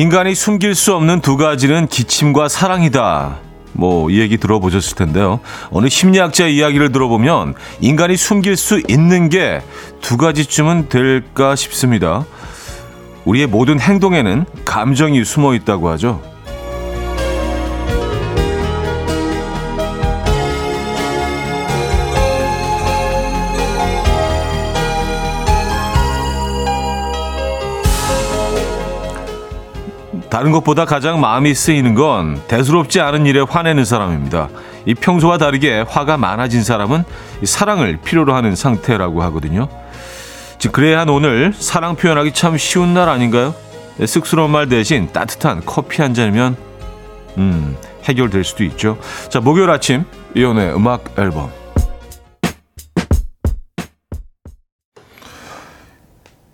인간이 숨길 수 없는 두 가지는 기침과 사랑이다. 뭐, 이 얘기 들어보셨을 텐데요. 어느 심리학자 이야기를 들어보면 인간이 숨길 수 있는 게 두 가지쯤은 될까 싶습니다. 우리의 모든 행동에는 감정이 숨어 있다고 하죠. 다른 것보다 가장 마음이 쓰이는 건 대수롭지 않은 일에 화내는 사람입니다. 이 평소와 다르게 화가 많아진 사람은 사랑을 필요로 하는 상태라고 하거든요. 즉 그래야 한 오늘 사랑 표현하기 참 쉬운 날 아닌가요? 쑥스러운 말 대신 따뜻한 커피 한 잔이면 음, 해결될 수도 있죠. 자, 목요일 아침 이연의 음악 앨범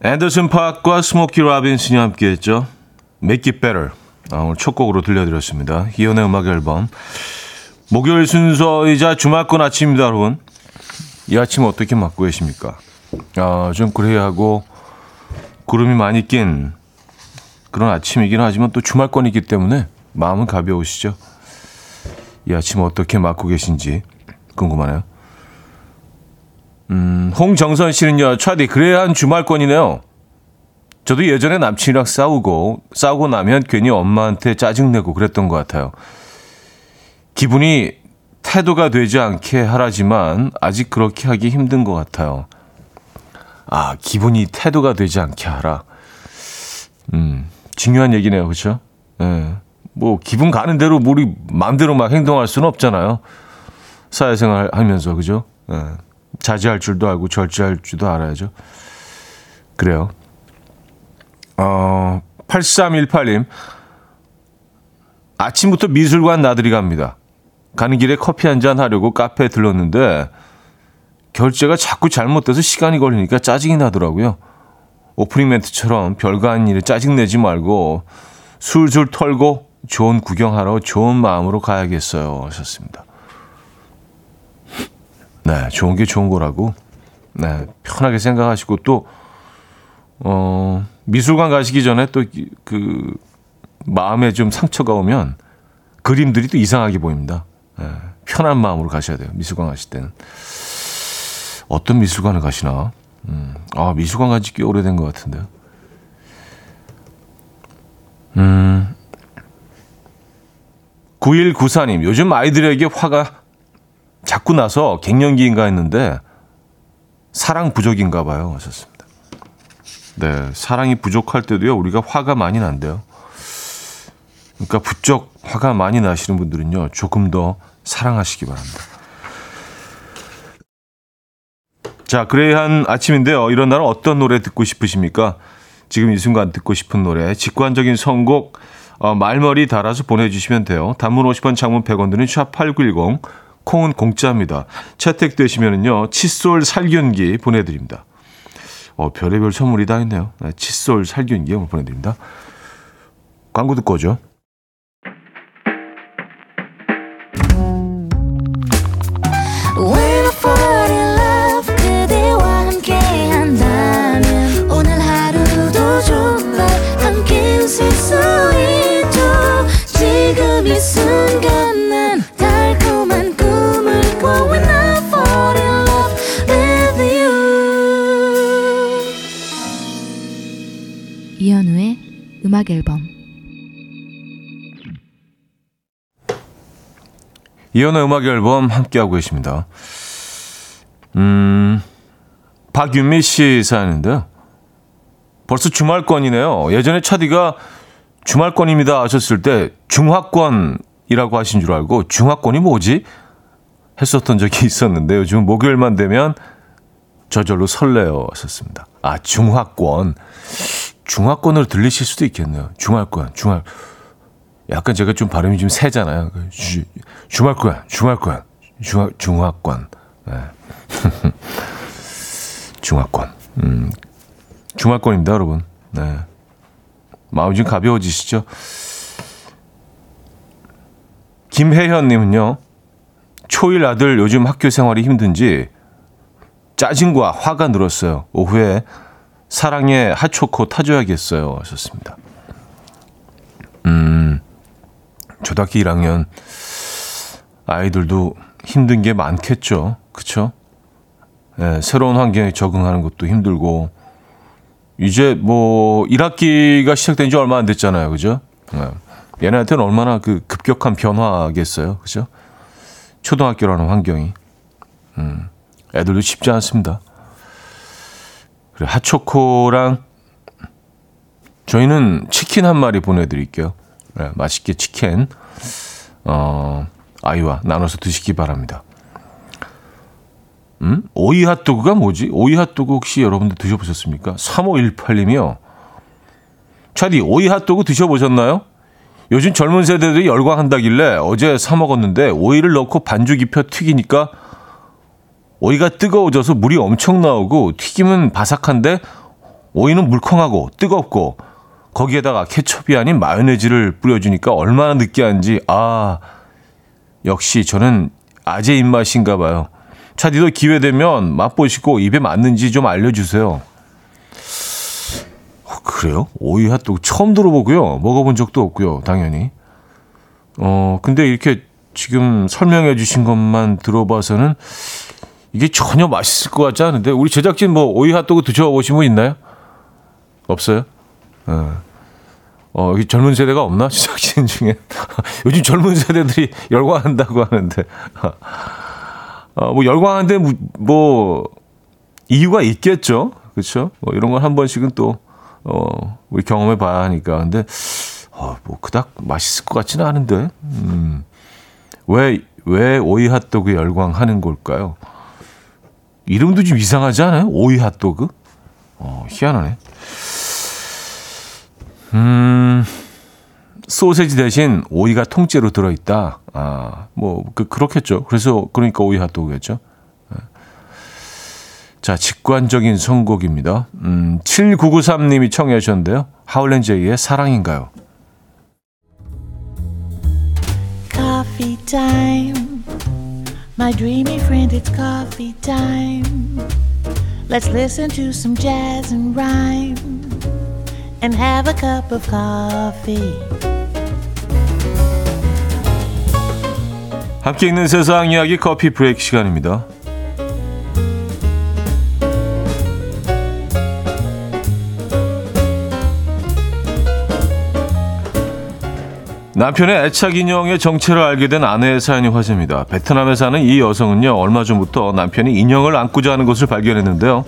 앤더슨 팩과 스모키 로빈슨이 함께했죠. Make It Better. 아, 오늘 첫 곡으로 들려드렸습니다. 이현우의 음악 앨범. 목요일 순서이자 주말권 아침입니다, 여러분. 이 아침 어떻게 맞고 계십니까? 아, 좀 그래야 하고, 구름이 많이 낀 그런 아침이긴 하지만 또 주말권이기 때문에 마음은 가벼우시죠? 이 아침 어떻게 맞고 계신지 궁금하네요. 음, 홍정선 씨는요, 차디, 그래야 한 주말권이네요. 저도 예전에 남친이랑 싸우고 싸우고 나면 괜히 엄마한테 짜증내고 그랬던 것 같아요. 기분이 태도가 되지 않게 하라지만 아직 그렇게 하기 힘든 것 같아요. 아, 기분이 태도가 되지 않게 하라. 음, 중요한 얘기네요. 그렇죠? 예. 뭐 기분 가는 대로 우리 마음대로 막 행동할 수는 없잖아요. 사회생활 하면서 그죠? 예. 자제할 줄도 알고 절제할 줄도 알아야죠. 그래요. 어, 8318님. 아침부터 미술관 나들이 갑니다. 가는 길에 커피 한 잔 하려고 카페에 들렀는데 결제가 자꾸 잘못돼서 시간이 걸리니까 짜증이 나더라고요. 오프닝 멘트처럼 별거 아닌 일에 짜증내지 말고 술술 털고 좋은 구경하러 좋은 마음으로 가야겠어요. 하셨습니다. 네, 좋은 게 좋은 거라고. 네, 편하게 생각하시고 또, 어, 미술관 가시기 전에 또 그 마음에 좀 상처가 오면 그림들이 또 이상하게 보입니다. 예, 편한 마음으로 가셔야 돼요. 미술관 가실 때는. 어떤 미술관을 가시나? 음, 아, 미술관 간지 꽤 오래된 것 같은데요. 음, 9194님, 요즘 아이들에게 화가 자꾸 나서 갱년기인가 했는데 사랑 부족인가 봐요. 하셨습니다. 네, 사랑이 부족할 때도요, 우리가 화가 많이 난대요. 그러니까 부쩍 화가 많이 나시는 분들은요, 조금 더 사랑하시기 바랍니다. 자, 그레이한 아침인데요. 이런 날은 어떤 노래 듣고 싶으십니까? 지금 이 순간 듣고 싶은 노래, 직관적인 선곡, 어, 말머리 달아서 보내주시면 돼요. 단문 50원, 장문 100원 드는 샵8910, 콩은 공짜입니다. 채택되시면은요, 칫솔 살균기 보내드립니다. 어, 별의별 선물이 다 있네요. 네, 칫솔 살균기 보내드립니다. 광고 듣고 오죠. 이연의 음악 앨범 함께하고 계십니다. 음, 박윤미 씨 사연인데요. 벌써 주말권이네요. 예전에 차디가 주말권입니다 하셨을 때 중화권이라고 하신 줄 알고 중화권이 뭐지? 했었던 적이 있었는데 요즘 목요일만 되면 저절로 설레어 하셨습니다. 아, 중화권. 중화권으로 들리실 수도 있겠네요. 중화권, 중화. 약간 제가 좀 발음이 좀 세잖아요. 그 주, 중화권, 중화권, 중화, 중화권. 네. 중화권. 음, 중화권입니다, 여러분. 네. 마음이 좀 가벼워지시죠? 김혜현님은요, 초일 아들 요즘 학교 생활이 힘든지 짜증과 화가 늘었어요. 오후에 사랑의 핫초코 타줘야겠어요. 하셨습니다. 음, 초등학교 1학년 아이들도 힘든 게 많겠죠. 그쵸? 예, 새로운 환경에 적응하는 것도 힘들고, 이제 뭐 1학기가 시작된 지 얼마 안 됐잖아요. 그죠? 예. 얘네한테는 얼마나 그 급격한 변화겠어요. 그죠? 초등학교라는 환경이. 음, 애들도 쉽지 않습니다. 그래, 핫초코랑 저희는 치킨 한 마리 보내드릴게요. 네, 맛있게 치킨, 어, 아이와 나눠서 드시기 바랍니다. 음? 오이 핫도그가 뭐지? 오이 핫도그 혹시 여러분들 드셔보셨습니까? 3518님이요. 차디, 오이 핫도그 드셔보셨나요? 요즘 젊은 세대들이 열광한다길래 어제 사 먹었는데 오이를 넣고 반죽 입혀 튀기니까 오이가 뜨거워져서 물이 엄청 나오고 튀김은 바삭한데 오이는 물컹하고 뜨겁고 거기에다가 케첩이 아닌 마요네즈를 뿌려주니까 얼마나 느끼한지 아 역시 저는 아재 입맛인가 봐요. 차디도 기회 되면 맛보시고 입에 맞는지 좀 알려주세요. 어, 그래요? 오이 핫도그 처음 들어보고요. 먹어본 적도 없고요. 당연히. 어 근데 이렇게 지금 설명해 주신 것만 들어봐서는 이게 전혀 맛있을 것 같지 않은데 우리 제작진 뭐 오이 핫도그 드셔보신 분 있나요? 없어요? 어. 어, 젊은 세대가 없나? 제작진 중에. 요즘 젊은 세대들이 열광한다고 하는데. 어, 뭐, 열광하는데, 뭐, 뭐, 이유가 있겠죠? 그쵸? 뭐, 이런 걸한 번씩은 또, 어, 우리 경험해 봐야 하니까. 근데, 어, 뭐, 그닥 맛있을 것 같지는 않은데. 음, 왜, 왜 오이 핫도그 열광하는 걸까요? 이름도 좀 이상하지 않아요? 오이 핫도그? 어, 희한하네. 음, 소세지 대신 오이가 통째로 들어있다. 아, 뭐, 그, 그렇겠죠. 그래서, 그러니까 오이 핫도그겠죠. 네. 자, 직관적인 선곡입니다. 음, 7993님이 청해 주셨는데요. 하울렌 제이의 사랑인가요? Coffee. My dreamy friend, it's coffee time. Let's listen to some jazz and rhyme and have a cup of coffee. 함께 있는 세상 이야기 커피 브레이크 시간입니다. 남편의 애착 인형의 정체를 알게 된 아내의 사연이 화제입니다. 베트남에 사는 이 여성은요, 얼마 전부터 남편이 인형을 안고자 하는 것을 발견했는데요.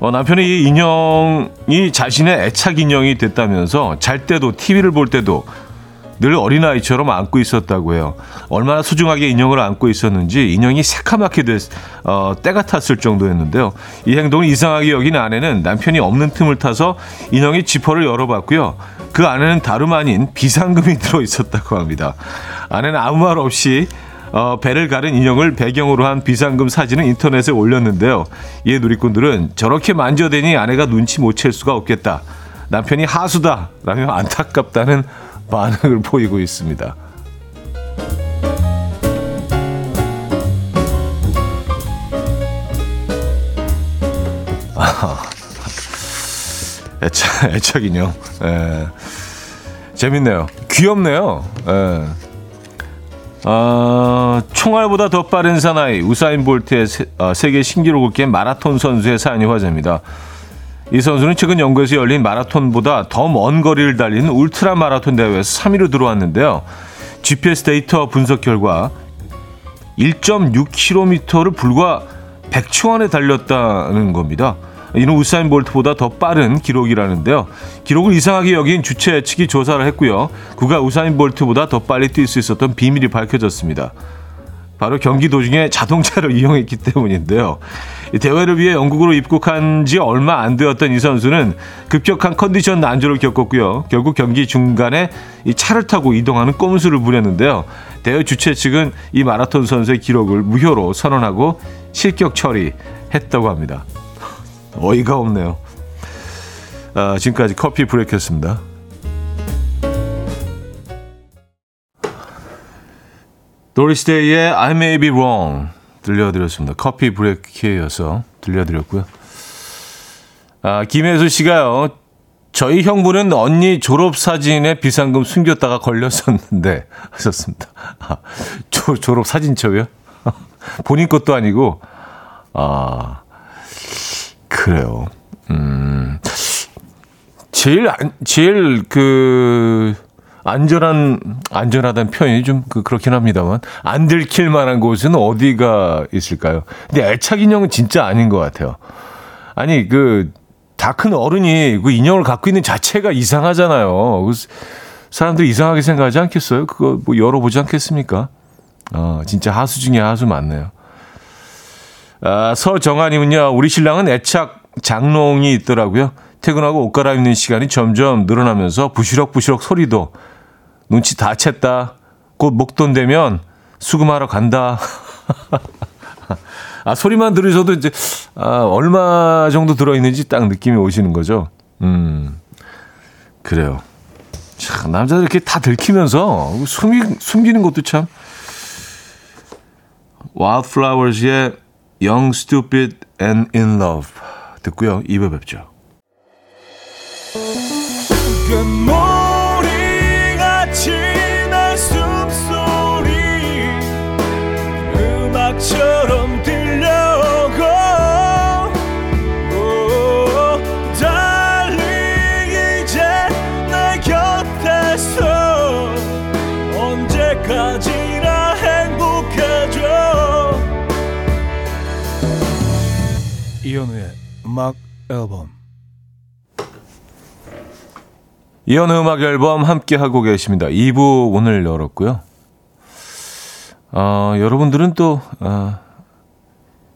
어, 남편이 이 인형이 자신의 애착 인형이 됐다면서 잘 때도 TV를 볼 때도 늘 어린아이처럼 안고 있었다고 해요. 얼마나 소중하게 인형을 안고 있었는지 인형이 새카맣게 됐, 어, 때가 탔을 정도였는데요. 이 행동을 이상하게 여긴 아내는 남편이 없는 틈을 타서 인형의 지퍼를 열어봤고요. 그 안에는 다름 아닌 비상금이 들어 있었다고 합니다. 아내는 아무 말 없이 어, 배를 가른 인형을 배경으로 한 비상금 사진을 인터넷에 올렸는데요. 이에 누리꾼들은 저렇게 만져대니 아내가 눈치 못 챌 수가 없겠다. 남편이 하수다. 라며 안타깝다는 반응을 보이고 있습니다. 애착, 애착 인형. 예. 재밌네요. 귀엽네요. 예. 어, 총알보다 더 빠른 사나이 우사인 볼트의 세, 어, 세계 신기록을 깬 마라톤 선수의 사연이 화제입니다. 이 선수는 최근 영국에서 열린 마라톤보다 더 먼 거리를 달리는 울트라 마라톤 대회에서 3위로 들어왔는데요. GPS 데이터 분석 결과 1.6km를 불과 100초 안에 달렸다는 겁니다. 이는 우사인 볼트보다 더 빠른 기록이라는데요. 기록을 이상하게 여긴 주최 측이 조사를 했고요. 그가 우사인 볼트보다 더 빨리 뛸 수 있었던 비밀이 밝혀졌습니다. 바로 경기 도중에 자동차를 이용했기 때문인데요. 대회를 위해 영국으로 입국한 지 얼마 안 되었던 이 선수는 급격한 컨디션 난조를 겪었고요. 결국 경기 중간에 이 차를 타고 이동하는 꼼수를 부렸는데요. 대회 주최 측은 이 마라톤 선수의 기록을 무효로 선언하고 실격 처리했다고 합니다. 어이가 없네요. 아, 지금까지 커피 브레이크였습니다. 도리스 데이의 I May Be Wrong 들려드렸습니다. 커피 브레이크여서 들려드렸고요. 아, 김혜수 씨가요. 저희 형부는 언니 졸업 사진에 비상금 숨겼다가 걸렸었는데 하셨습니다. 아, 조, 졸업 사진첩이요? 본인 것도 아니고 아 그래요. 음 제일 안, 제일 그 안전한 안전하다는 표현이 좀 그, 그렇긴 합니다만 안 들킬 만한 곳은 어디가 있을까요? 근데 애착 인형은 진짜 아닌 것 같아요. 아니 그 다 큰 어른이 그 인형을 갖고 있는 자체가 이상하잖아요. 그 사람들이 이상하게 생각하지 않겠어요? 그거 뭐 열어보지 않겠습니까? 어, 진짜 하수 중에 하수 맞네요. 아, 서정아님은요, 우리 신랑은 애착 장롱이 있더라고요. 퇴근하고 옷 갈아입는 시간이 점점 늘어나면서 부시럭부시럭 소리도 눈치 다 챘다. 곧 목돈 되면 수금하러 간다. 아, 소리만 들으셔도 이제, 아, 얼마 정도 들어있는지 딱 느낌이 오시는 거죠. 음, 그래요. 참, 남자들 이렇게 다 들키면서 숨기, 숨기는 것도 참. Wildflowers의 Young, Stupid and In Love 듣고요. 2부 뵙죠. 음악 앨범 이연의 음악 앨범 함께 하고 계십니다. 2부 오늘 열었고요. 어, 여러분들은 또 어,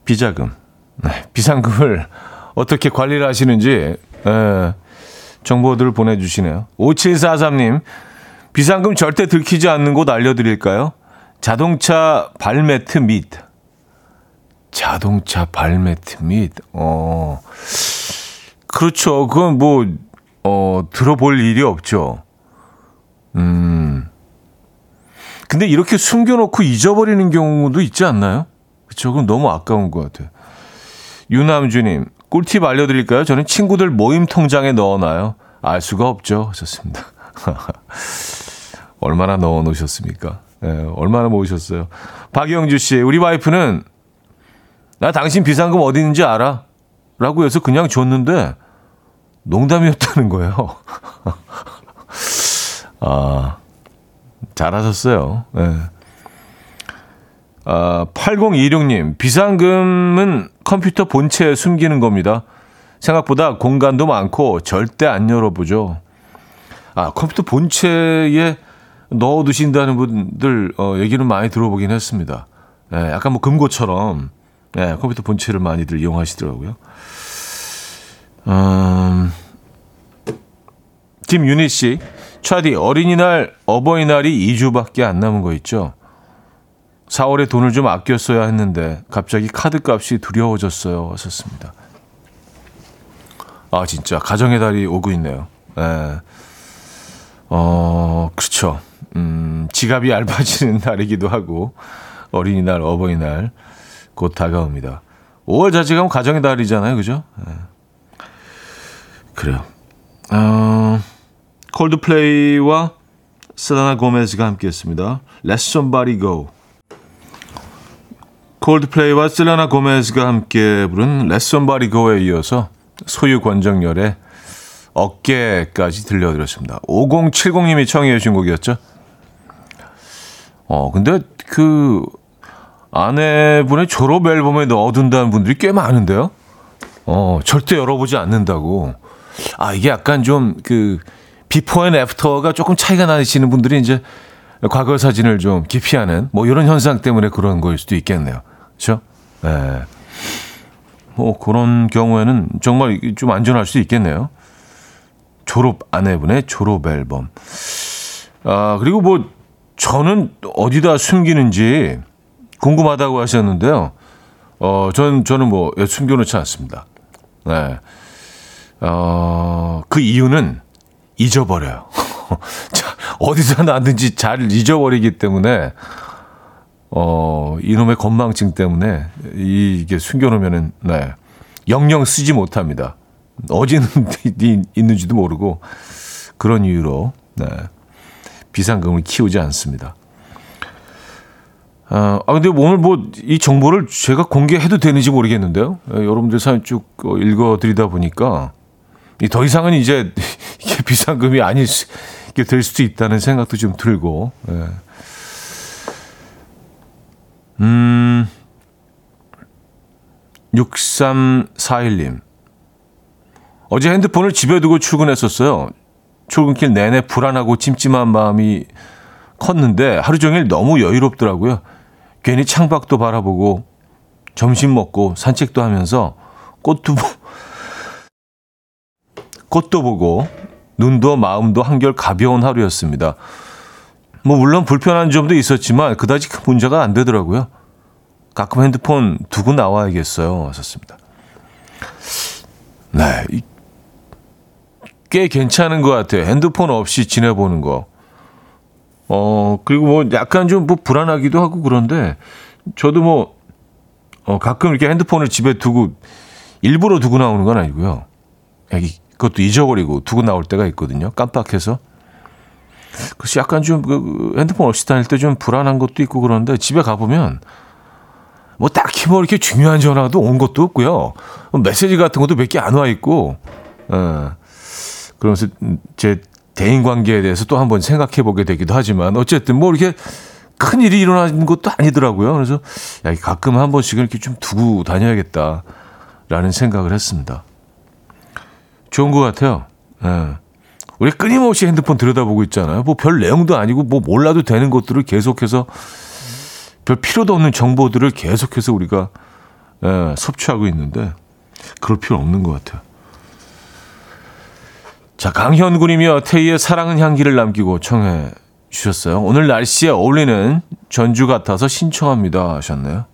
비자금, 네, 비상금을 어떻게 관리를 하시는지 에, 정보들을 보내주시네요. 5743님, 비상금 절대 들키지 않는 곳 알려드릴까요? 자동차 발매트 및 자동차 발매트 및 어, 그렇죠. 그건 뭐 어, 들어볼 일이 없죠. 음. 근데 이렇게 숨겨놓고 잊어버리는 경우도 있지 않나요? 그쵸. 그럼 너무 아까운 것 같아요. 유남주님, 꿀팁 알려드릴까요? 저는 친구들 모임 통장에 넣어놔요. 알 수가 없죠. 하셨습니다. 얼마나 넣어 놓으셨습니까? 예, 얼마나 모으셨어요? 박영주 씨, 우리 와이프는 나 당신 비상금 어디 있는지 알아? 라고 해서 그냥 줬는데 농담이었다는 거예요. 아, 잘하셨어요. 네. 아, 8026님, 비상금은 컴퓨터 본체에 숨기는 겁니다. 생각보다 공간도 많고 절대 안 열어보죠. 아, 컴퓨터 본체에 넣어두신다는 분들, 어, 얘기는 많이 들어보긴 했습니다. 예, 약간 뭐 금고처럼, 예, 컴퓨터 본체를 많이들 이용하시더라고요. 음, 김윤희 씨, 차디 어린이날, 어버이날이 2주밖에 안 남은 거 있죠? 4월에 돈을 좀 아껴 써야 했는데 갑자기 카드값이 두려워졌어요. 하셨습니다. 아 진짜 가정의 달이 오고 있네요. 예. 어 그렇죠. 음, 지갑이 얇아지는 날이기도 하고 어린이날, 어버이날 곧 다가옵니다. 5월 자체가 가정의 달이잖아요, 그죠? 예. 그래요. 어, 콜드플레이와 셀라나 고메즈가 함께 했습니다. Let Somebody Go. 콜드플레이와 셀라나 고메즈가 함께 부른 Let Somebody Go에 이어서 소유 권정열의 어깨까지 들려드렸습니다. 5070님이 청해 주신 곡이었죠. 어, 근데 그 아내분의 졸업 앨범에 넣어둔다는 분들이 꽤 많은데요. 어, 절대 열어보지 않는다고. 아, 이게 약간 좀 그 before and after가 조금 차이가 나시는 분들이 이제 과거 사진을 좀 기피하는 뭐 이런 현상 때문에 그런 거일 수도 있겠네요. 그렇죠? 네. 뭐 그런 경우에는 정말 좀 안전할 수 있겠네요. 졸업 아내분의 졸업 앨범. 아, 그리고 뭐 저는 어디다 숨기는지 궁금하다고 하셨는데요. 어, 전 저는 뭐 숨겨놓지 않습니다. 네. 어, 그 이유는 잊어버려요. 자, 어디서 나든지 잘 잊어버리기 때문에, 어, 이놈의 건망증 때문에 이게 숨겨놓으면은, 네. 영영 쓰지 못합니다. 어지는 있는지도 모르고 그런 이유로 네. 비상금을 키우지 않습니다. 아, 아 근데 오늘 뭐 이 정보를 제가 공개해도 되는지 모르겠는데요. 예, 여러분들 사연 쭉 어, 읽어드리다 보니까 더 이상은 이제 이게 비상금이 아닐 수, 이게 될 수도 있다는 생각도 좀 들고. 예. 음, 6341님. 어제 핸드폰을 집에 두고 출근했었어요. 출근길 내내 불안하고 찜찜한 마음이 컸는데 하루 종일 너무 여유롭더라고요. 괜히 창밖도 바라보고 점심 먹고 산책도 하면서 꽃도 보, 꽃도 보고 눈도 마음도 한결 가벼운 하루였습니다. 뭐 물론 불편한 점도 있었지만 그다지 큰 문제가 안 되더라고요. 가끔 핸드폰 두고 나와야겠어요. 하셨습니다. 네. 꽤 괜찮은 것 같아요. 핸드폰 없이 지내보는 거. 어, 그리고 뭐 약간 좀 뭐 불안하기도 하고 그런데 저도 뭐, 어, 가끔 이렇게 핸드폰을 집에 두고 일부러 두고 나오는 건 아니고요. 그것도 잊어버리고 두고 나올 때가 있거든요. 깜빡해서. 그래서 약간 좀 그, 그 핸드폰 없이 다닐 때 좀 불안한 것도 있고 그런데 집에 가보면 뭐 딱히 뭐 이렇게 중요한 전화도 온 것도 없고요. 메시지 같은 것도 몇 개 안 와 있고, 어, 그러면서 제 대인 관계에 대해서 또 한번 생각해 보게 되기도 하지만 어쨌든 뭐 이렇게 큰 일이 일어나는 것도 아니더라고요. 그래서 야, 가끔 한 번씩은 이렇게 좀 두고 다녀야겠다라는 생각을 했습니다. 좋은 것 같아요. 예. 우리 끊임없이 핸드폰 들여다보고 있잖아요. 뭐 별 내용도 아니고 뭐 몰라도 되는 것들을 계속해서 별 필요도 없는 정보들을 계속해서 우리가 예, 섭취하고 있는데 그럴 필요 없는 것 같아요. 자, 강현군이며 태희의 사랑은 향기를 남기고 청해 주셨어요. 오늘 날씨에 어울리는 전주 같아서 신청합니다 하셨네요.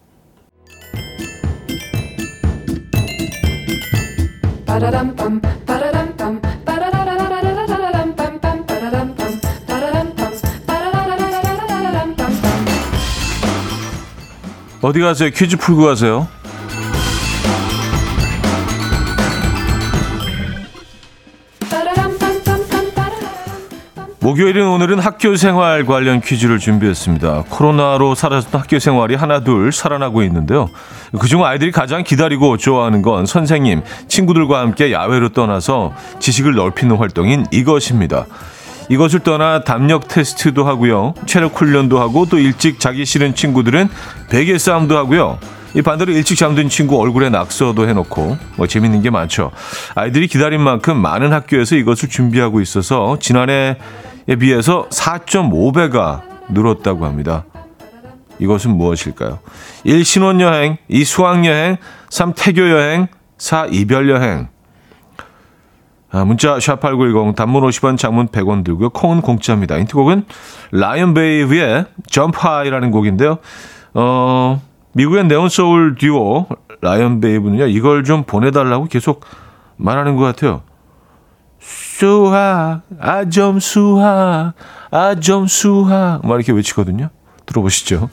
어디 가세요? 퀴즈 풀고 가세요. 목요일인 오늘은 학교 생활 관련 퀴즈를 준비했습니다. 코로나로 사라졌던 학교 생활이 하나둘 살아나고 있는데요. 그중 아이들이 가장 기다리고 좋아하는 건 선생님, 친구들과 함께 야외로 떠나서 지식을 넓히는 활동인 이것입니다. 이것을 떠나 담력 테스트도 하고요. 체력 훈련도 하고 또 일찍 자기 싫은 친구들은 베개 싸움도 하고요. 이 반대로 일찍 잠든 친구 얼굴에 낙서도 해놓고 뭐 재밌는 게 많죠. 아이들이 기다린 만큼 많은 학교에서 이것을 준비하고 있어서 지난해 에 비해서 4.5배가 늘었다고 합니다. 이것은 무엇일까요? 1. 신혼여행, 2. 수학여행, 3. 태교여행, 4. 이별여행. 아, 문자 샵8910 단문 50원 장문 100원 들고요. 콩은 공짜입니다. 힌트곡은 Lion Babe의 Jump Hi라는 곡인데요. 어, 미국의 neo soul 듀오 라이언 베이브는요. 이걸 좀 보내달라고 계속 말하는 것 같아요. 수학, 아점 수학, 아점 수학. 막 이렇게 외치거든요. 들어보시죠.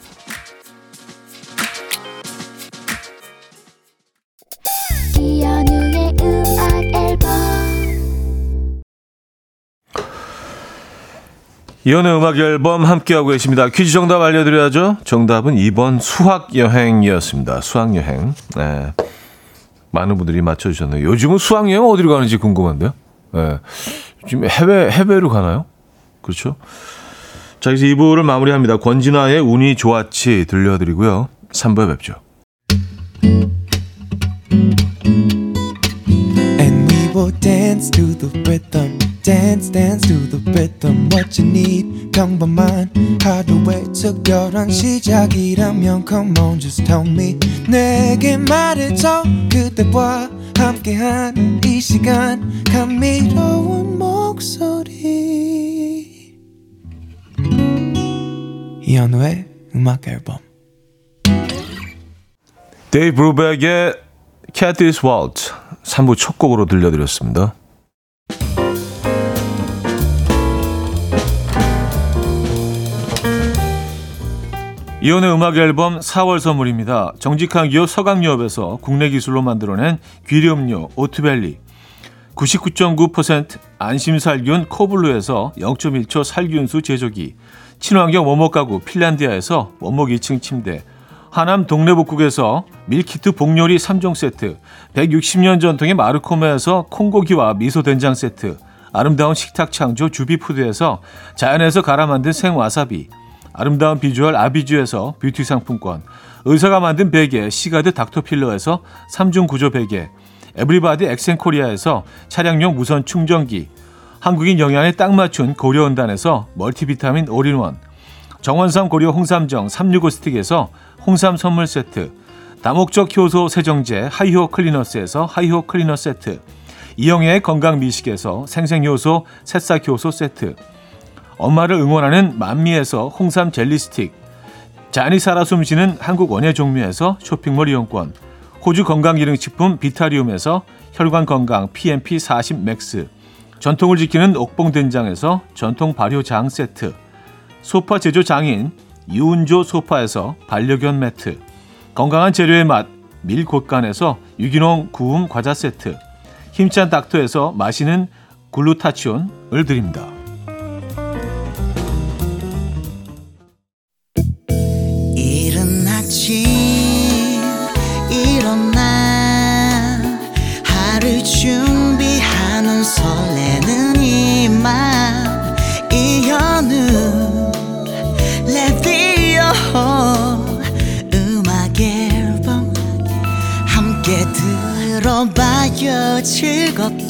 이연의 음악 앨범 함께하고 계십니다. 퀴즈 정답 알려드려야죠. 정답은 2번 수학여행이었습니다. 수학여행. 네. 많은 분들이 맞춰주셨네요. 요즘은 수학여행 어디로 가는지 궁금한데요. 네. 지금 해외, 해외로 가나요? 그렇죠. 자, 이제 2부를 마무리합니다. 권진아의 운이 좋았지 들려드리고요. 3부에 뵙죠. And we will dance to the rhythm. Dance dance to the rhythm what you need. 평범한 하루의 특별한 시작이라면 come on just tell me. 내게 말해줘. 그대와 함께한 이 시간. 감미로운 목소리. 이현우의 음악 앨범. 데이브 브루벡의 Kathy's Waltz 3부 첫 곡으로 들려드렸습니다. 이현우의 음악 앨범 4월 선물입니다. 정직한 기업 서강유업에서 국내 기술로 만들어낸 귀리음료 오트벨리. 99.9% 안심살균 코블루에서 0.1초 살균수 제조기, 친환경 원목 가구 핀란디아에서 원목 2층 침대, 하남 동래복국에서 밀키트 복요리 3종 세트, 160년 전통의 마루코메에서 콩고기와 미소된장 세트, 아름다운 식탁 창조 주비푸드에서 자연에서 갈아 만든 생와사비, 아름다운 비주얼 아비주에서 뷰티 상품권, 의사가 만든 베개 시가드 닥터필러에서 3중 구조 베개, 에브리바디 엑센코리아에서 차량용 무선 충전기, 한국인 영양에 딱 맞춘 고려원단에서 멀티비타민 올인원, 정원삼 고려 홍삼정 365 스틱에서 홍삼 선물 세트, 다목적 효소 세정제 하이호 클리너스에서 하이호 클리너 세트, 이영애의 건강 미식에서 생생효소 새싹 효소 세트, 엄마를 응원하는 만미에서 홍삼 젤리 스틱, 자연이 살아 숨쉬는 한국 원예종묘에서 쇼핑몰 이용권, 호주 건강기능식품 비타리움에서 혈관 건강 PMP 40 맥스, 전통을 지키는 옥봉 된장에서 전통 발효 장 세트, 소파 제조 장인 유운조 소파에서 반려견 매트, 건강한 재료의 맛 밀곳간에서 유기농 구움 과자 세트, 힘찬 닥터에서 마시는 글루타치온을 드립니다.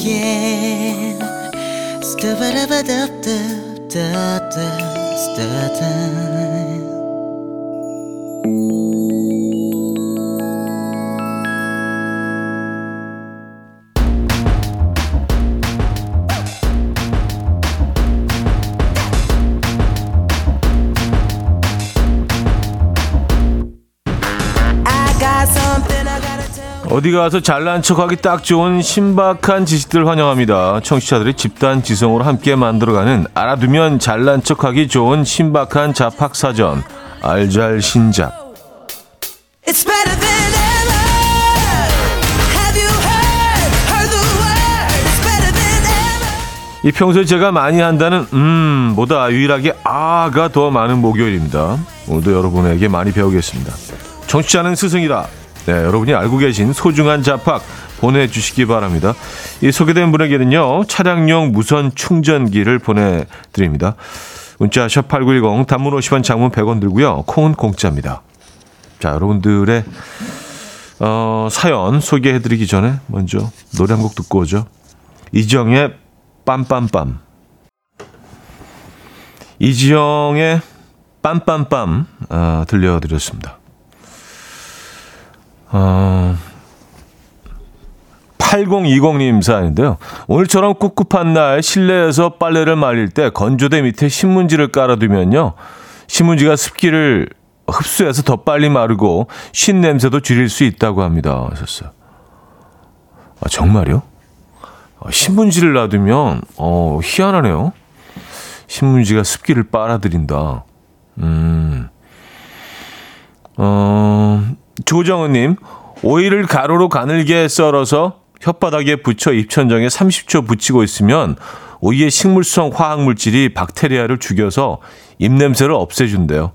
즐겁게 스타바라바답 어디 가서 잘난 척하기 딱 좋은 신박한 지식들 환영합니다. 청취자들의 집단 지성으로 함께 만들어가는 알아두면 잘난 척하기 좋은 신박한 잡학사전 알잘신잡. 이 평소에 제가 많이 한다는 음 보다 유일하게 아가 더 많은 목요일입니다. 오늘도 여러분에게 많이 배우겠습니다. 청취자는 스승이다. 네, 여러분이 알고 계신 소중한 잡학 보내주시기 바랍니다. 이 소개된 분에게는요 차량용 무선 충전기를 보내드립니다. 문자 샵8910 단문 50원 장문 100원 들고요. 콩은 공짜입니다. 자 여러분들의 어, 사연 소개해드리기 전에 먼저 노래 한 곡 듣고 오죠. 이정의 빰빰빰. 이지영의 빰빰빰 아, 들려드렸습니다. 어, 8020님 사연인데요. 오늘처럼 꿉꿉한 날 실내에서 빨래를 말릴 때 건조대 밑에 신문지를 깔아두면요. 신문지가 습기를 흡수해서 더 빨리 마르고 쉰 냄새도 줄일 수 있다고 합니다. 하셨어요. 아, 정말요? 어, 신문지를 놔두면 어, 희한하네요. 신문지가 습기를 빨아들인다. 음. 어, 조정은님, 오이를 가로로 가늘게 썰어서 혓바닥에 붙여 입천정에 30초 붙이고 있으면 오이의 식물성 화학물질이 박테리아를 죽여서 입냄새를 없애준대요.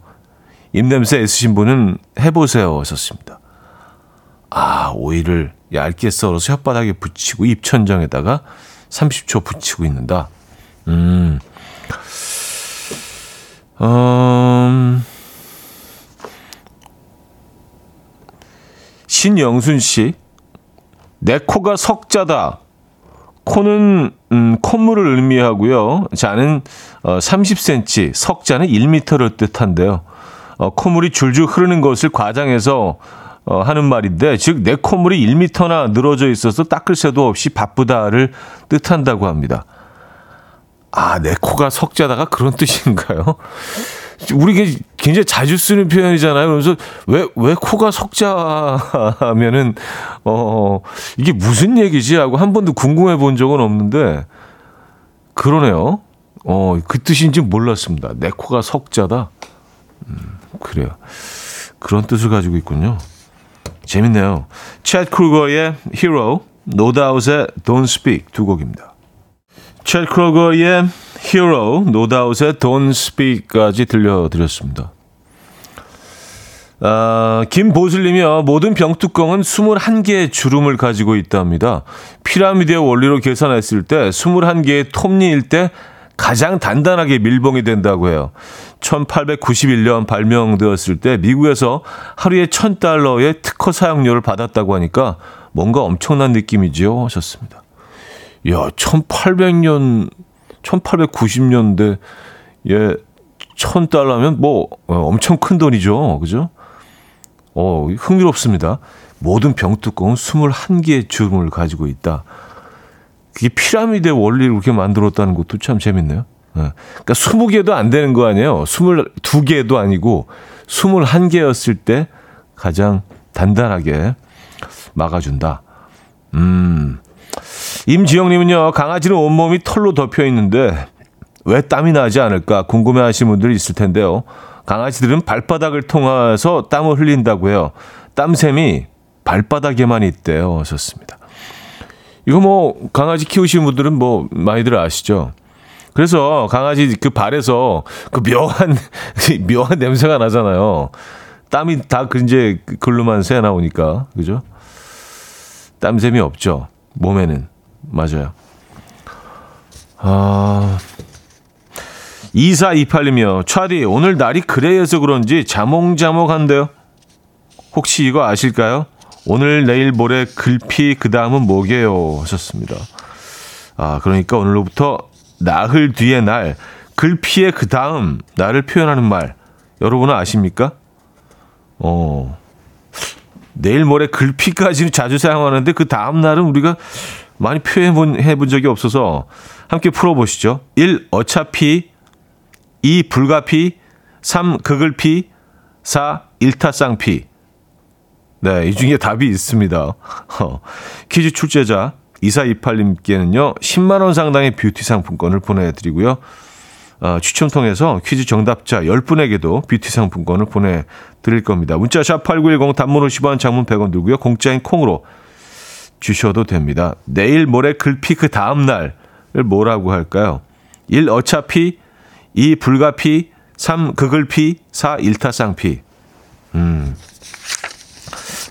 입냄새 애쓰신 분은 해보세요. 하셨습니다. 아, 오이를 얇게 썰어서 혓바닥에 붙이고 입천정에다가 30초 붙이고 있는다. 음. 음. 신영순 씨. 내 코가 석자다. 코는 음, 콧물을 의미하고요. 자는 어, 30cm, 석자는 1m를 뜻한데요. 어, 콧물이 줄줄 흐르는 것을 과장해서 어, 하는 말인데, 즉 내 콧물이 1m나 늘어져 있어서 닦을 새도 없이 바쁘다를 뜻한다고 합니다. 아, 내 코가 석자다가 그런 뜻인가요? 우리 굉장히 자주 쓰는 표현이잖아요. 그래서 왜, 왜 코가 석자 하면은, 어, 이게 무슨 얘기지? 하고 한 번도 궁금해 본 적은 없는데, 그러네요. 어, 그 뜻인지 몰랐습니다. 내 코가 석자다. 음, 그래요. 그런 뜻을 가지고 있군요. 재밌네요. 챗 크루거의 히로, 노다웃의 Don't Speak 두 곡입니다. 챗 크로거의 Hero, 노다웃의 Don't Speak까지 들려드렸습니다. 아, 김보슬님이요. 모든 병뚜껑은 21개의 주름을 가지고 있답니다. 피라미드의 원리로 계산했을 때 21개의 톱니일 때 가장 단단하게 밀봉이 된다고 해요. 1891년 발명되었을 때 미국에서 하루에 1000달러의 특허 사용료를 받았다고 하니까 뭔가 엄청난 느낌이지요. 하셨습니다. 야, 1800년, 1890년대, 예, 1000달러면 뭐, 어, 엄청 큰 돈이죠. 그죠? 어, 흥미롭습니다. 모든 병뚜껑은 21개의 주름을 가지고 있다. 그게 피라미드의 원리를 그렇게 만들었다는 것도 참 재밌네요. 예. 그러니까 20개도 안 되는 거 아니에요. 22개도 아니고 21개였을 때 가장 단단하게 막아준다. 음. 임지영님은요, 강아지는 온몸이 털로 덮여 있는데 왜 땀이 나지 않을까 궁금해 하시는 분들이 있을 텐데요. 강아지들은 발바닥을 통해서 땀을 흘린다고 해요. 땀샘이 발바닥에만 있대요. 하셨습니다. 이거 뭐 강아지 키우시는 분들은 뭐 많이들 아시죠? 그래서 강아지 그 발에서 그 묘한 묘한 냄새가 나잖아요. 땀이 다 그 이제 글로만 새 나오니까 그죠? 땀샘이 없죠. 몸에는 맞아요. 아 2428이며 차디 오늘 날이 그래서 그런지 자몽자몽한데요. 혹시 이거 아실까요? 오늘 내일 모레 글피 그 다음은 뭐게요 하셨습니다. 아 그러니까 오늘로부터 나흘 뒤의 날 글피의 그 다음 날을 표현하는 말 여러분은 아십니까? 어 내일 모레 글피까지는 자주 사용하는데 그 다음 날은 우리가 많이 표현해 본, 해본 적이 없어서 함께 풀어보시죠. 1. 어차피 2. 불가피 3. 극을피 4. 일타쌍피 네, 이 중에 답이 있습니다. 어, 퀴즈 출제자 2428님께는요, 10만 원 상당의 뷰티 상품권을 보내드리고요. 어, 추첨 통해서 퀴즈 정답자 10분에게도 뷰티 상품권을 보내드릴 겁니다. 문자 샵8910 단문 50원, 장문 100원 들고요. 공짜인 콩으로 주셔도 됩니다. 내일 모레 글피 그 다음 날을 뭐라고 할까요? 1. 어차피 2. 불가피 3. 극을피 4. 일타쌍피 음.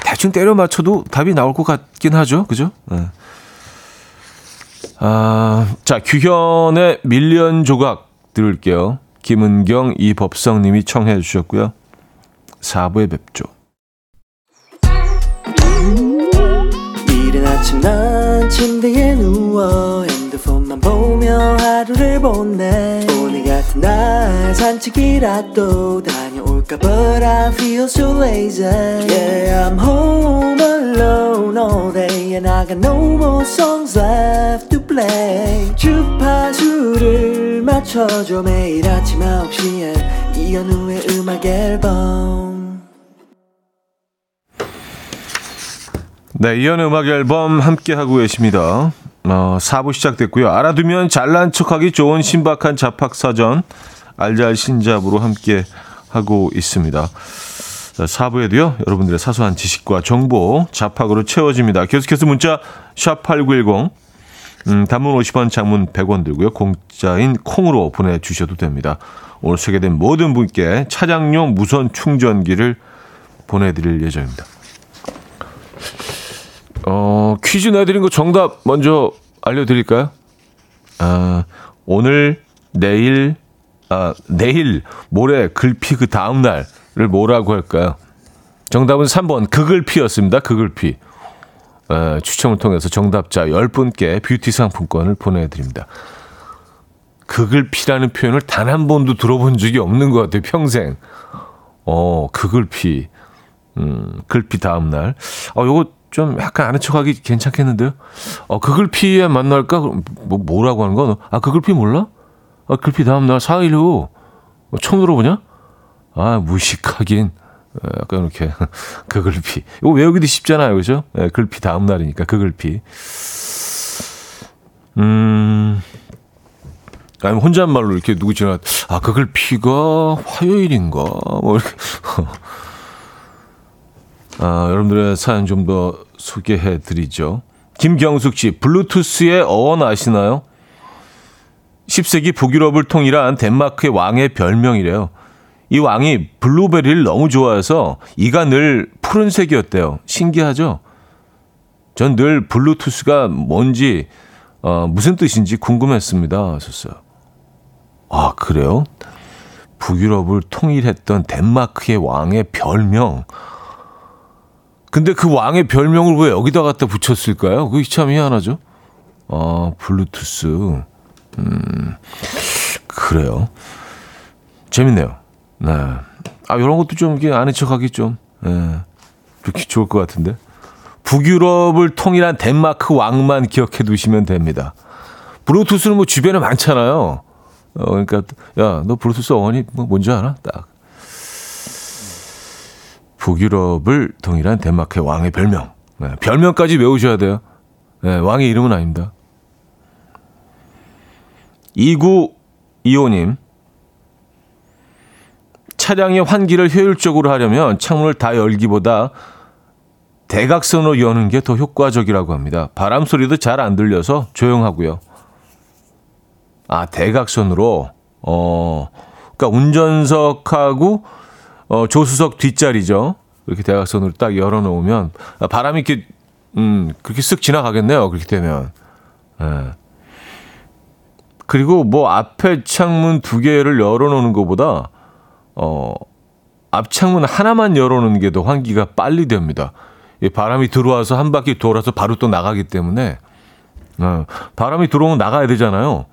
대충 때려 맞춰도 답이 나올 것 같긴 하죠. 그죠? 네. 아, 자, 규현의 밀리언 조각 들을게요. 김은경, 이법성 님이 청해 주셨고요. 4부에 뵙죠. 이른 아침 난 침대에 누워 핸드폰만 보며 하루를 보내 오늘 같은 날 산책이라도 다 녀올까 But I feel so lazy Yeah I'm home alone all day And I got no more songs left to play 주파수를 맞춰줘 매일 아침 9시에 이현우의 음악 앨범 네, 이연의 음악 앨범 함께 하고 계십니다. 어, 4부 시작됐고요. 알아두면 잘난 척하기 좋은 신박한 잡학 사전 알잘 신잡으로 함께 하고 있습니다. 자, 4부에도요. 여러분들의 사소한 지식과 정보 잡학으로 채워집니다. 계속해서 문자 샵 8910 음, 단문 50원, 장문 100원 들고요. 공짜인 콩으로 보내주셔도 됩니다. 오늘 소개된 모든 분께 차량용 무선 충전기를 보내드릴 예정입니다. 어, 퀴즈 내드린 거 정답 먼저 알려드릴까요? 아, 오늘, 내일, 아, 내일, 모레, 글피 그 다음 날을 뭐라고 할까요? 정답은 3번, 그글피였습니다. 그글피. 에, 추첨을 통해서 정답자 10분께 뷰티 상품권을 보내드립니다. 그글피라는 표현을 단 한 번도 들어본 적이 없는 것 같아요, 평생. 어, 그글피. 음, 글피 다음 날. 어, 요거 좀 약간 아는 척하기 괜찮겠는데요? 어, 그글피에 만날까? 그럼 뭐, 뭐라고 하는 거? 아, 그글피 몰라? 아, 글피 다음 날 4일 후. 어, 처음 들어보냐? 아, 무식하긴. 어, 약간 이렇게. 그 글피. 이거 외우기도 쉽잖아요. 그죠? 예, 글피 다음 날이니까, 그 글피. 음. 아니면 혼잣말로 이렇게 누구 지나, 아, 그 글피가 화요일인가? 뭐, 이렇게. 아, 여러분들의 사연 좀 더 소개해 드리죠. 김경숙 씨, 블루투스의 어원 아시나요? 10세기 북유럽을 통일한 덴마크의 왕의 별명이래요. 이 왕이 블루베리를 너무 좋아해서 이가 늘 푸른색이었대요. 신기하죠? 전 늘 블루투스가 뭔지, 어, 무슨 뜻인지 궁금했습니다. 하셨어요. 아, 그래요? 북유럽을 통일했던 덴마크의 왕의 별명. 근데 그 왕의 별명을 왜 여기다 갖다 붙였을까요? 그게 참 희한하죠? 아, 블루투스. 음, 그래요. 재밌네요. 네. 아, 이런 것도 좀 이게 아는 척 하기 좀, 예, 그렇게 좋을 것 같은데. 북유럽을 통일한 덴마크 왕만 기억해 두시면 됩니다. 블루투스는 뭐 주변에 많잖아요. 어, 그러니까, 야, 너 블루투스 어원이 뭐 뭔지 알아? 딱. 북유럽을 통일한 덴마크의 왕의 별명. 네, 별명까지 외우셔야 돼요. 네, 왕의 이름은 아닙니다. 2925님. 차량의 환기를 효율적으로 하려면 창문을 다 열기보다 대각선으로 여는 게 더 효과적이라고 합니다. 바람 소리도 잘 안 들려서 조용하고요. 아, 대각선으로. 어, 그러니까 운전석하고 어, 조수석 뒷자리죠. 이렇게 대각선으로 딱 열어 놓으면 아, 바람이 이렇게 음 그렇게 쓱 지나가겠네요. 그렇게 되면. 예. 그리고 뭐 앞에 창문 두 개를 열어놓는 것보다 어 앞창문 하나만 열어놓는 게 더 환기가 빨리 됩니다. 이 바람이 들어와서 한 바퀴 돌아서 바로 또 나가기 때문에 어, 바람이 들어오면 나가야 되잖아요.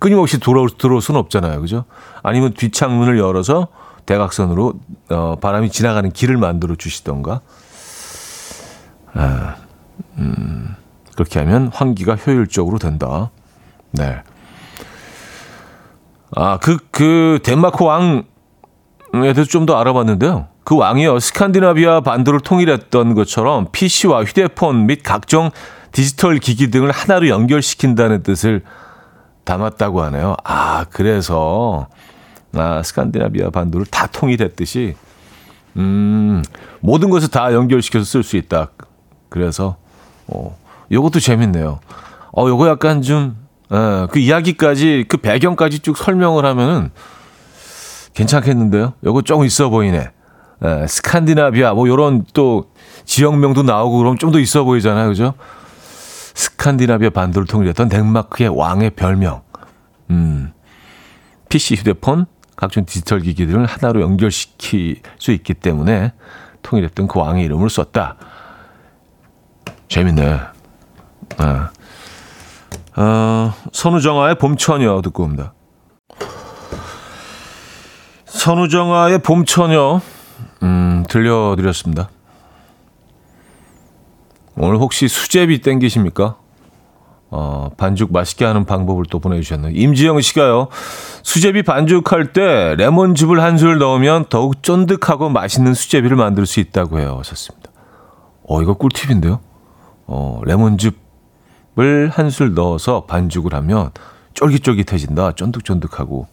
끊임없이 들어올, 들어올 수는 없잖아요. 그죠? 아니면 뒷창문을 열어서 대각선으로 어, 바람이 지나가는 길을 만들어 주시던가. 아, 음, 그렇게 하면 환기가 효율적으로 된다. 네. 아, 그, 그, 덴마크 왕에 대해서 좀 더 알아봤는데요. 그 왕이요, 스칸디나비아 반도를 통일했던 것처럼 PC와 휴대폰 및 각종 디지털 기기 등을 하나로 연결시킨다는 뜻을 담았다고 하네요. 아, 그래서, 아, 스칸디나비아 반도를 다 통일했듯이, 음, 모든 것을 다 연결시켜서 쓸 수 있다. 그래서, 어, 요것도 재밌네요. 어, 요거 약간 좀, 어, 그 이야기까지, 그 배경까지 쭉 설명을 하면은 괜찮겠는데요? 요거 조금 있어 보이네. 에, 스칸디나비아, 뭐 요런 또 지역명도 나오고 그럼 좀 더 있어 보이잖아요. 그죠? 스칸디나비아 반도를 통일했던 덴마크의 왕의 별명. 음, PC, 휴대폰, 각종 디지털 기기들을 하나로 연결시킬 수 있기 때문에 통일했던 그 왕의 이름을 썼다. 재밌네. 아. 어, 선우정아의 봄처녀 듣고 옵니다. 선우정아의 봄처녀 음, 들려드렸습니다. 오늘 혹시 수제비 땡기십니까? 어, 반죽 맛있게 하는 방법을 또 보내주셨네요. 임지영 씨가요. 수제비 반죽할 때 레몬즙을 한 술 넣으면 더욱 쫀득하고 맛있는 수제비를 만들 수 있다고 해요. 하셨습니다. 어, 이거 꿀팁인데요. 어, 레몬즙 을한술 넣어서 반죽을 하면 쫄깃쫄깃해진다. 쫀득쫀득하고.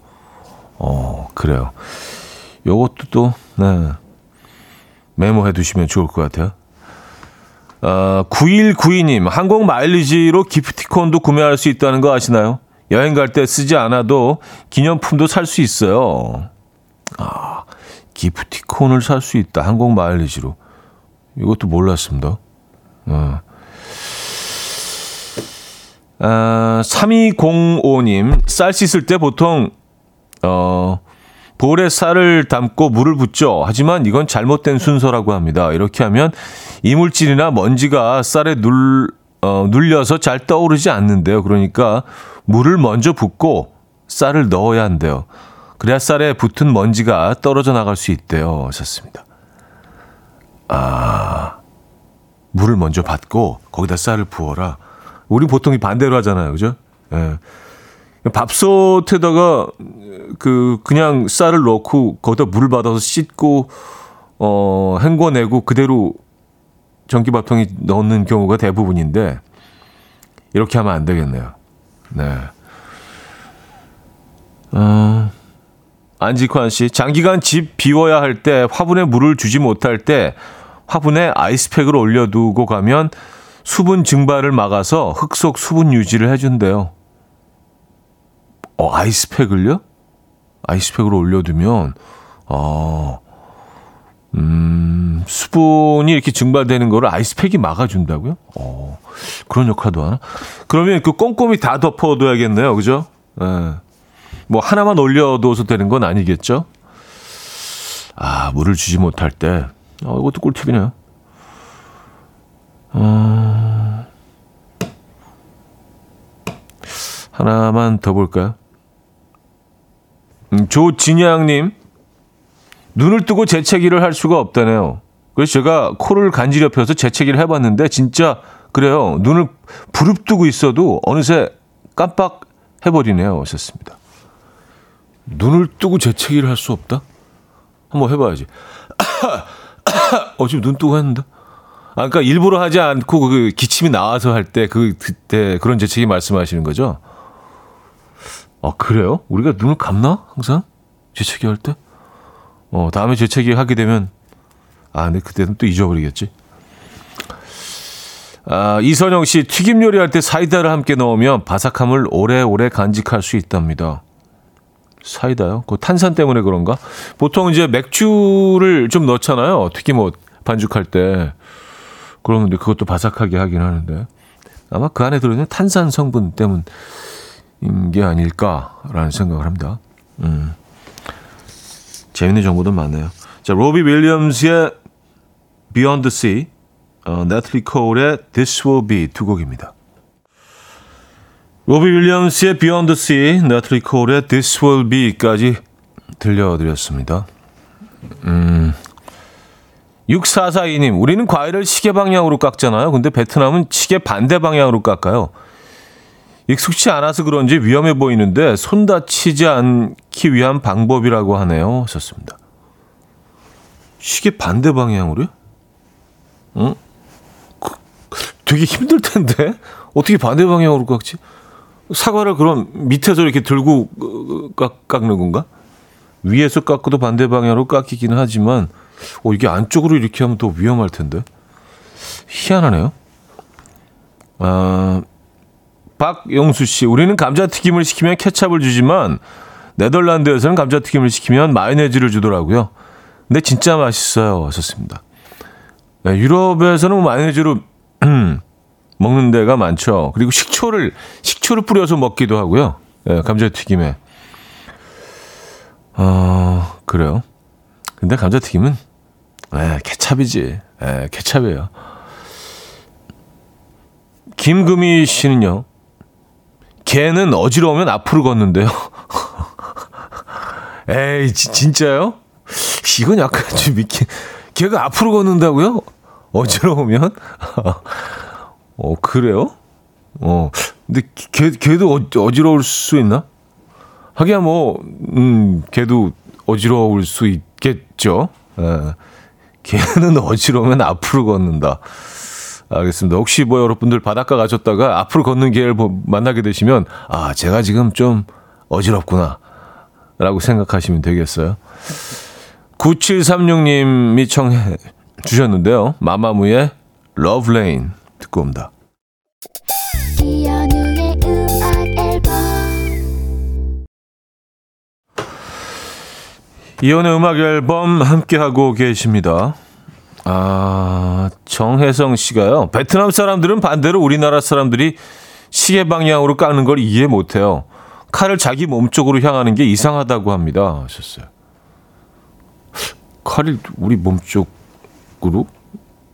어, 그래요. 요것도 또, 네. 메모해 두시면 좋을 것 같아요. 어, 9192님, 항공 마일리지로 기프티콘도 구매할 수 있다는 거 아시나요? 여행 갈 때 쓰지 않아도 기념품도 살 수 있어요. 아, 기프티콘을 살 수 있다. 항공 마일리지로. 이것도 몰랐습니다. 어. 아, 3205님, 쌀 씻을 때 보통, 어, 볼에 쌀을 담고 물을 붓죠. 하지만 이건 잘못된 순서라고 합니다. 이렇게 하면 이물질이나 먼지가 쌀에 눌, 어, 눌려서 잘 떠오르지 않는데요. 그러니까 물을 먼저 붓고 쌀을 넣어야 한대요. 그래야 쌀에 붙은 먼지가 떨어져 나갈 수 있대요. 하셨습니다. 아, 물을 먼저 받고 거기다 쌀을 부어라. 우리 보통 반대로 하잖아요. 그죠? 예. 밥솥에다가 그 그냥 쌀을 넣고 거기다 물을 받아서 씻고 어 헹궈내고 그대로 전기밥통에 넣는 경우가 대부분인데 이렇게 하면 안 되겠네요. 네. 어, 안지환 씨, 장기간 집 비워야 할 때 화분에 물을 주지 못할 때 화분에 아이스팩을 올려두고 가면 수분 증발을 막아서 흙 속 수분 유지를 해준대요. 어, 아이스팩을요? 아이스팩으로 올려두면, 어, 음, 수분이 이렇게 증발되는 거를 아이스팩이 막아준다고요? 어, 그런 역할도 하나? 그러면 그 꼼꼼히 다 덮어둬야겠네요. 그죠? 예. 뭐 하나만 올려둬서 되는 건 아니겠죠? 아, 물을 주지 못할 때. 어, 이것도 꿀팁이네요. 어, 하나만 더 볼까요? 음, 조진양님, 눈을 뜨고 재채기를 할 수가 없다네요. 그래서 제가 코를 간지럽혀서 재채기를 해봤는데 진짜 그래요. 눈을 부릅뜨고 있어도 어느새 깜빡 해버리네요. 하셨습니다. 눈을 뜨고 재채기를 할 수 없다? 한번 해봐야지. 어, 지금 눈 뜨고 했는데? 아, 그러니까 일부러 하지 않고 그 기침이 나와서 할 때 그, 그때 그런 재채기 말씀하시는 거죠? 아, 그래요? 우리가 눈을 감나? 항상? 재채기 할 때? 어, 다음에 재채기 하게 되면, 아, 근데 그때는 또 잊어버리겠지. 아, 이선영 씨, 튀김 요리할 때 사이다를 함께 넣으면 바삭함을 오래오래 간직할 수 있답니다. 사이다요? 그 탄산 때문에 그런가? 보통 이제 맥주를 좀 넣잖아요. 튀김 옷 반죽할 때. 그러면 그것도 바삭하게 하긴 하는데. 아마 그 안에 들어있는 탄산 성분 때문인 게 아닐까라는 생각을 합니다. 음. 재밌는 정보도 많네요. 자, 로비 윌리엄스의 Beyond the Sea, 어, 네틀리 코울의 This Will Be 두 곡입니다. 로비 윌리엄스의 Beyond the Sea, 네틀리 코울의 This Will Be까지 들려드렸습니다. 음, 6442님, 우리는 과일을 시계 방향으로 깎잖아요. 근데 베트남은 시계 반대 방향으로 깎아요. 익숙치 않아서 그런지 위험해 보이는데 손 다치지 않기 위한 방법이라고 하네요. 하셨습니다. 시계 반대 방향으로요? 응? 그, 되게 힘들 텐데 어떻게 반대 방향으로 깎지? 사과를 그럼 밑에서 이렇게 들고 어, 깎, 깎는 건가? 위에서 깎아도 반대 방향으로 깎이기는 하지만 어, 이게 안쪽으로 이렇게 하면 더 위험할 텐데 희한하네요. 아, 박영수 씨, 우리는 감자튀김을 시키면 케찹을 주지만 네덜란드에서는 감자튀김을 시키면 마요네즈를 주더라고요. 근데 진짜 맛있어요. 하셨습니다. 네, 유럽에서는 뭐 마요네즈로 먹는 데가 많죠. 그리고 식초를 식초를 뿌려서 먹기도 하고요. 네, 감자튀김에. 어, 그래요. 근데 감자튀김은 네, 케찹이지. 네, 케찹이에요. 김금희 씨는요. 개는 어지러우면 앞으로 걷는데요. 에이, 지, 진짜요? 이건 약간 좀 믿기. 걔가 앞으로 걷는다고요? 어지러우면? 어, 그래요? 어, 근데 걔, 걔도 어, 어지러울 수 있나? 하기야 뭐, 음, 걔도 어지러울 수 있겠죠. 에, 걔는 어지러우면 앞으로 걷는다. 알겠습니다. 혹시 뭐 여러분들 바닷가 가셨다가 앞으로 걷는 개를 만나게 되시면, 아, 제가 지금 좀 어지럽구나. 라고 생각하시면 되겠어요. 9736님이 청해 주셨는데요. 마마무의 Lane 듣고 옵니다. 이혼의 음악 앨범 함께하고 계십니다. 아, 정혜성 씨가요. 베트남 사람들은 반대로 우리나라 사람들이 시계 방향으로 깎는 걸 이해 못 해요. 칼을 자기 몸 쪽으로 향하는 게 이상하다고 합니다. 하셨어요. 칼이 우리 몸 쪽으로?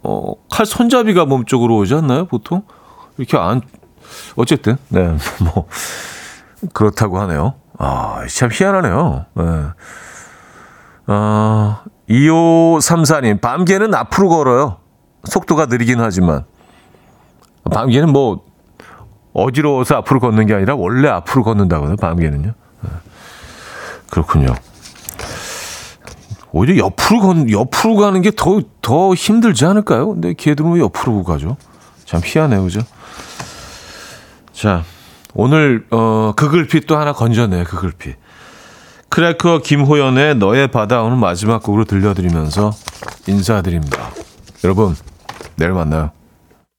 어, 칼 손잡이가 몸 쪽으로 오지 않나요, 보통? 이렇게 안, 어쨌든, 네, 뭐, 그렇다고 하네요. 아, 참 희한하네요. 네. 어, 2534님, 밤개는 앞으로 걸어요. 속도가 느리긴 하지만. 밤개는 뭐, 어지러워서 앞으로 걷는 게 아니라 원래 앞으로 걷는다고요, 밤개는요. 네. 그렇군요. 오히려 옆으로 건, 옆으로 가는 게 더, 더 힘들지 않을까요? 근데 걔들은 왜 옆으로 가죠? 참 희한해요, 그죠? 자, 오늘, 어, 그 글빛 또 하나 건져내, 그 글빛. 크래커 김호연의 너의 바다 오늘 마지막 곡으로 들려드리면서 인사드립니다. 여러분, 내일 만나요.